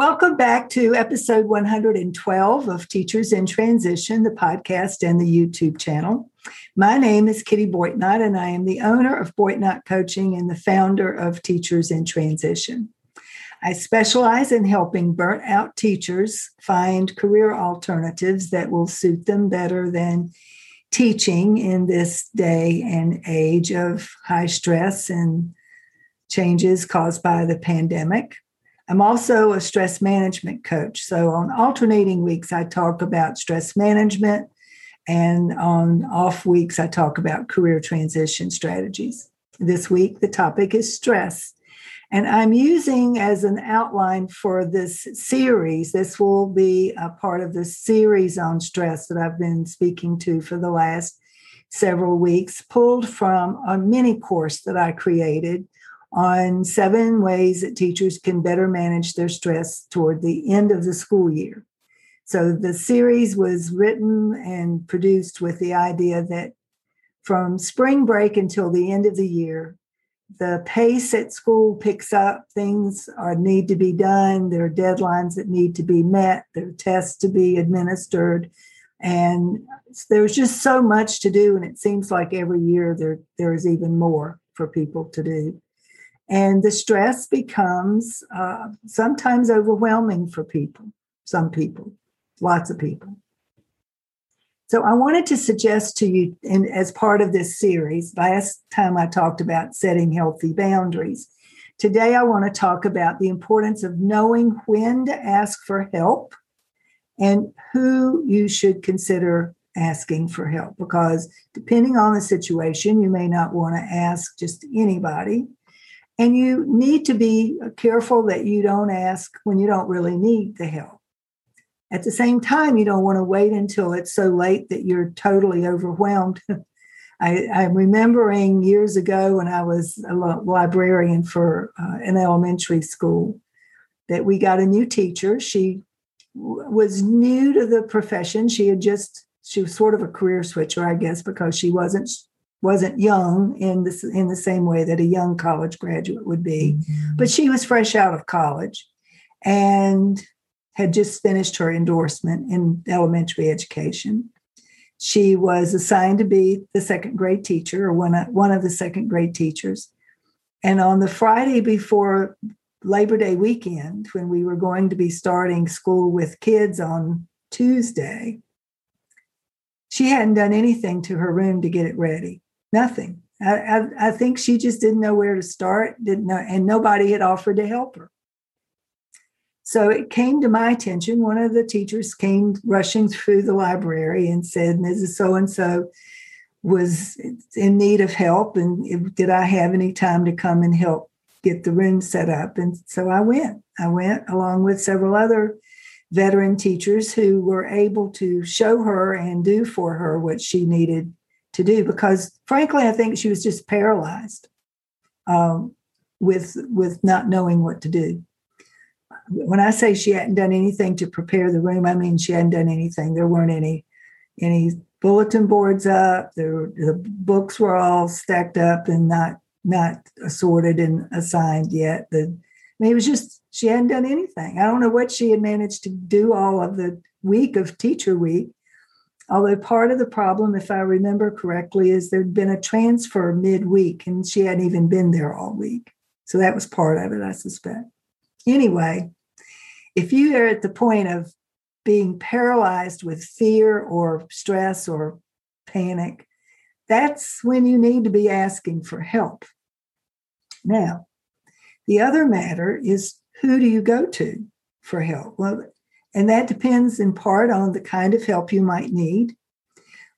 Welcome back to episode 112 of Teachers in Transition, the podcast and the YouTube channel. My name is Kitty Boitnott, and I am the owner of Boitnott Coaching and the founder of Teachers in Transition. I specialize in helping burnt out teachers find career alternatives that will suit them better than teaching in this day and age of high stress and changes caused by the pandemic. I'm also a stress management coach. So on alternating weeks, I talk about stress management, and on off weeks, I talk about career transition strategies. This week, the topic is stress. And I'm using as an outline for this series, this will be a part of the series on stress that I've been speaking to for the last several weeks, pulled from a mini course that I created on seven ways that teachers can better manage their stress toward the end of the school year. So the series was written and produced with the idea that from spring break until the end of the year, the pace at school picks up, things are need to be done, there are deadlines that need to be met, there are tests to be administered, and there's just so much to do and it seems like every year there there is even more for people to do and the stress becomes uh, sometimes overwhelming for people some people lots of people. So i wanted to suggest to you in, as part of this series last time i talked about setting healthy boundaries. Today i want to talk about the importance of knowing when to ask for help and who you should consider asking for help. Because depending on the situation you may not want to ask just anybody and you need to be careful that you don't ask when you don't really need the help. At the same time, you don't want to wait until it's so late that you're totally overwhelmed. I, am remembering years ago when I was a librarian for uh, an elementary school that we got a new teacher. She w- was new to the profession. She had just, she was sort of a career switcher, I guess, because she wasn't wasn't young in this in the same way that a young college graduate would be. But she was fresh out of college and had just finished her endorsement in elementary education. She was assigned to be the second grade teacher or one of, one of the second grade teachers. And on the friday before labor day weekend when we were going to be starting school with kids on tuesday she hadn't done anything to her room to get it ready Nothing. I, I, I think she just didn't know where to start, didn't know, and nobody had offered to help her. So it came to my attention. One of the teachers came rushing through the library and said, Mrs. So and so was in need of help. And did I have any time to come and help get the room set up? And so I went. I went along with several other veteran teachers who were able to show her and do for her what she needed to do because frankly i think she was just paralyzed um, with with not knowing what to do when i say she hadn't done anything to prepare the room i mean she hadn't done anything there weren't any any bulletin boards up. The, the books were all stacked up and not not assorted and assigned yet. The I mean, it was just she hadn't done anything. I don't know what she had managed to do all of the week of teacher week. Although part of the problem, if I remember correctly, is there'd been a transfer midweek and she hadn't even been there all week. So that was part of it, I suspect. Anyway, if you are at the point of being paralyzed with fear or stress or panic, that's when you need to be asking for help. Now, the other matter is who do you go to for help? Well, and that depends in part on the kind of help you might need.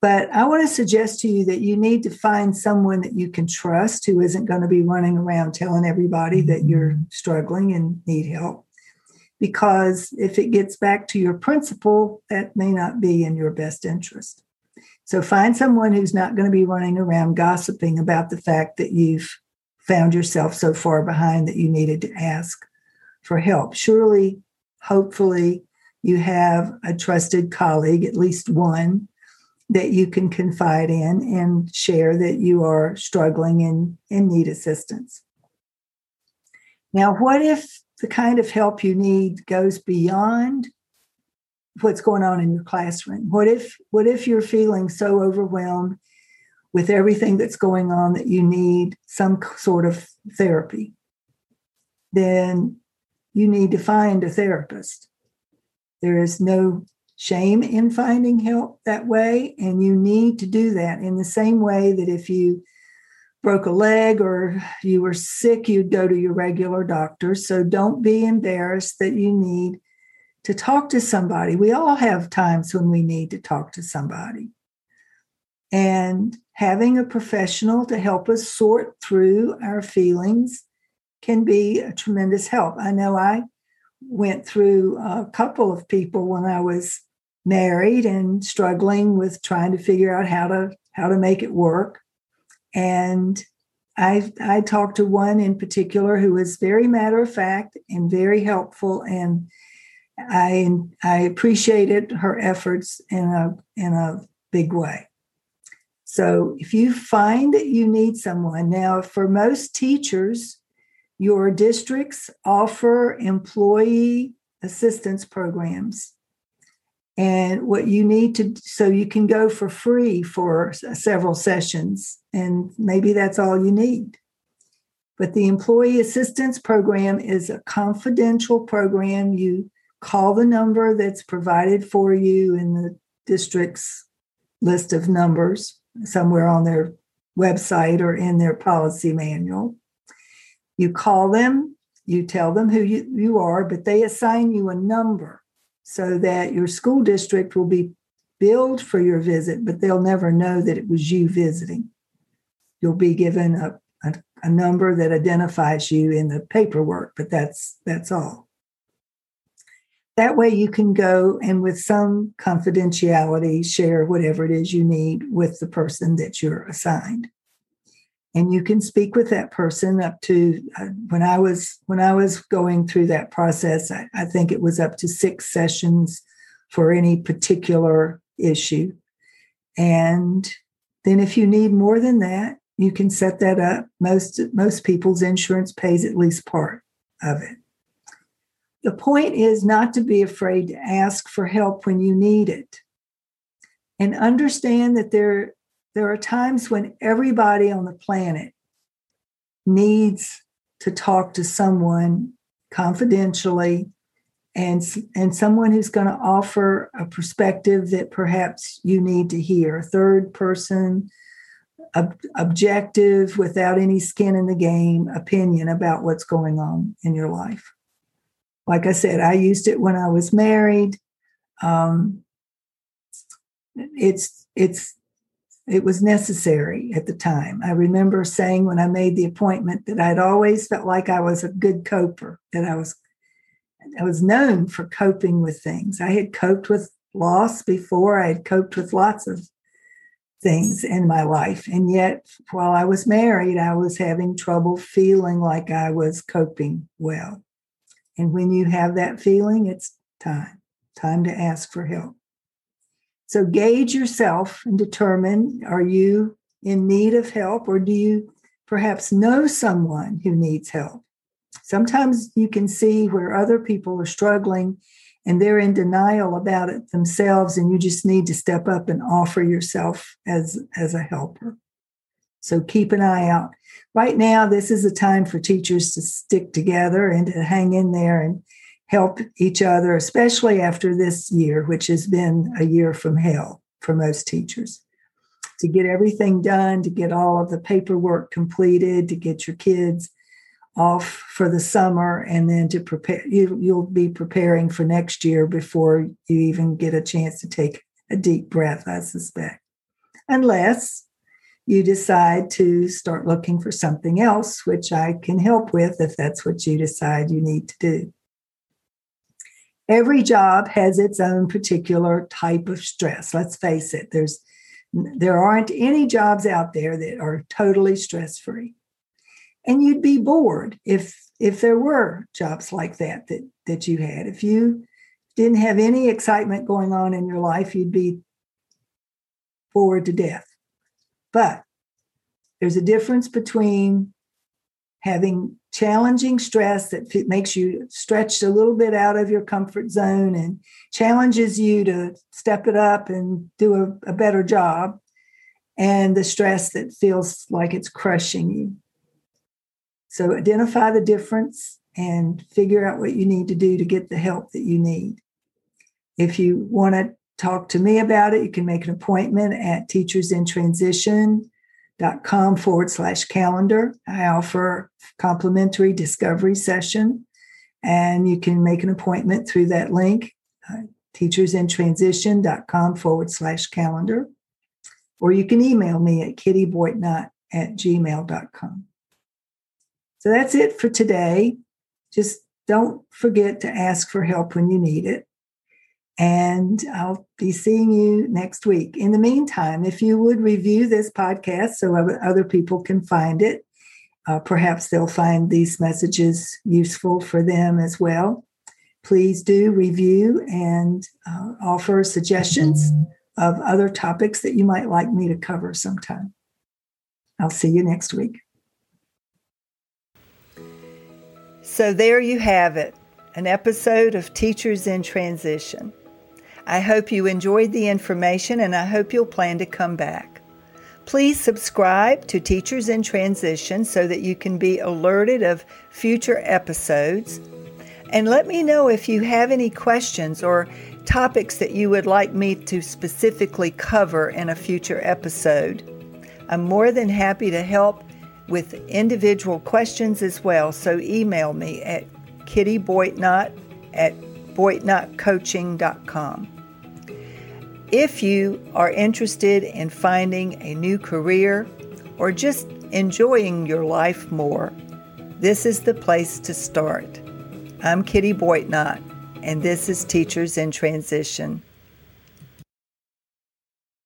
But I want to suggest to you that you need to find someone that you can trust who isn't going to be running around telling everybody that mm-hmm. you're struggling and need help because if it gets back to your principal, that may not be in your best interest. So find someone who's not going to be running around gossiping about the fact that you've found yourself so far behind that you needed to ask for help. Surely, hopefully, you have a trusted colleague, at least one, that you can confide in and share that you are struggling and, and need assistance. Now, what if the kind of help you need goes beyond what's going on in your classroom? What if what if you're feeling so overwhelmed with everything that's going on that you need some sort of therapy? Then you need to find a therapist there is no shame in finding help that way and you need to do that in the same way that if you broke a leg or you were sick, you'd go to your regular doctor. So don't be embarrassed that you need to talk to somebody. We all have times when we need to talk to somebody. And having a professional to help us sort through our feelings can be a tremendous help. I know I went through a couple of people when I was married and struggling with trying to figure out how to how to make it work and I, I talked to one in particular who was very matter of fact and very helpful, and I I appreciated her efforts in a in a big way. So if you find that you need someone now, for most teachers, your districts offer employee assistance programs. And what you need to so you can go for free for several sessions and maybe that's all you need. But the employee assistance program is a confidential program. You call the number that's provided for you in the district's list of numbers somewhere on their website or in their policy manual you call them you tell them who you, you are but they assign you a number so that your school district will be billed for your visit, but they'll never know that it was you visiting. You'll be given a, a, a number that identifies you in the paperwork, but that's that's all. That way you can go and with some confidentiality share whatever it is you need with the person that you're assigned and you can speak with that person up to uh, when i was when i was going through that process I, I, think it was up to six sessions for any particular issue. And then if you need more than that you can set that up. Most most people's insurance pays at least part of it. The point is not to be afraid to ask for help when you need it. And understand that there there are times when everybody on the planet needs to talk to someone confidentially and and someone who's going to offer a perspective that perhaps you need to hear, a third person ob- objective without any skin in the game opinion about what's going on in your life. Like i said i used it when i was married. Um, it's it's it was necessary at the time. I remember saying when I made the appointment that I'd always felt like I was a good coper, that I was I was known for coping with things. I had coped with loss before, I had coped with lots of things in my life. And yet, while I was married, I was having trouble feeling like I was coping well. And when you have that feeling, it's time, time to ask for help. So gauge yourself and determine are you in need of help or do you perhaps know someone who needs help? Sometimes you can see where other people are struggling and they're in denial about it themselves and you just need to step up and offer yourself as as a helper so keep an eye out right now this is a time for teachers to stick together and to hang in there and help each other especially after this year which has been a year from hell for most teachers. To get everything done to get all of the paperwork completed to get your kids off for the summer and then to prepare you, you'll be preparing for next year before you even get a chance to take a deep breath i suspect. Unless you decide to start looking for something else which i can help with if that's what you decide you need to do every job has its own particular type of stress. Let's face it there's there aren't any jobs out there that are totally stress free and you'd be bored if if there were jobs like that that that you had. If you didn't have any excitement going on in your life you'd be bored to death. But there's a difference between having challenging stress that makes you stretched a little bit out of your comfort zone and challenges you to step it up and do a, a better job and the stress that feels like it's crushing you so identify the difference and figure out what you need to do to get the help that you need. If you want to talk to me about it, you can make an appointment at teachersintransition.com forward slash calendar. I offer complimentary discovery session, and you can make an appointment through that link, uh, teachersintransition.com forward slash calendar. Or you can email me at kittyboitnott at gmail.com. So that's it for today. Just don't forget to ask for help when you need it. And I'll be seeing you next week. In the meantime, if you would review this podcast so other people can find it, uh, perhaps they'll find these messages useful for them as well. Please do review and uh, offer suggestions of other topics that you might like me to cover sometime. I'll see you next week. So there you have it an episode of Teachers in Transition. I hope you enjoyed the information and I hope you'll plan to come back. Please subscribe to Teachers in Transition so that you can be alerted of future episodes. And let me know if you have any questions or topics that you would like me to specifically cover in a future episode. I'm more than happy to help with individual questions as well. So email me at kittyboitnott at boitnottcoaching.com. If you are interested in finding a new career or just enjoying your life more, this is the place to start. I'm Kitty Boitnott, and this is Teachers in Transition.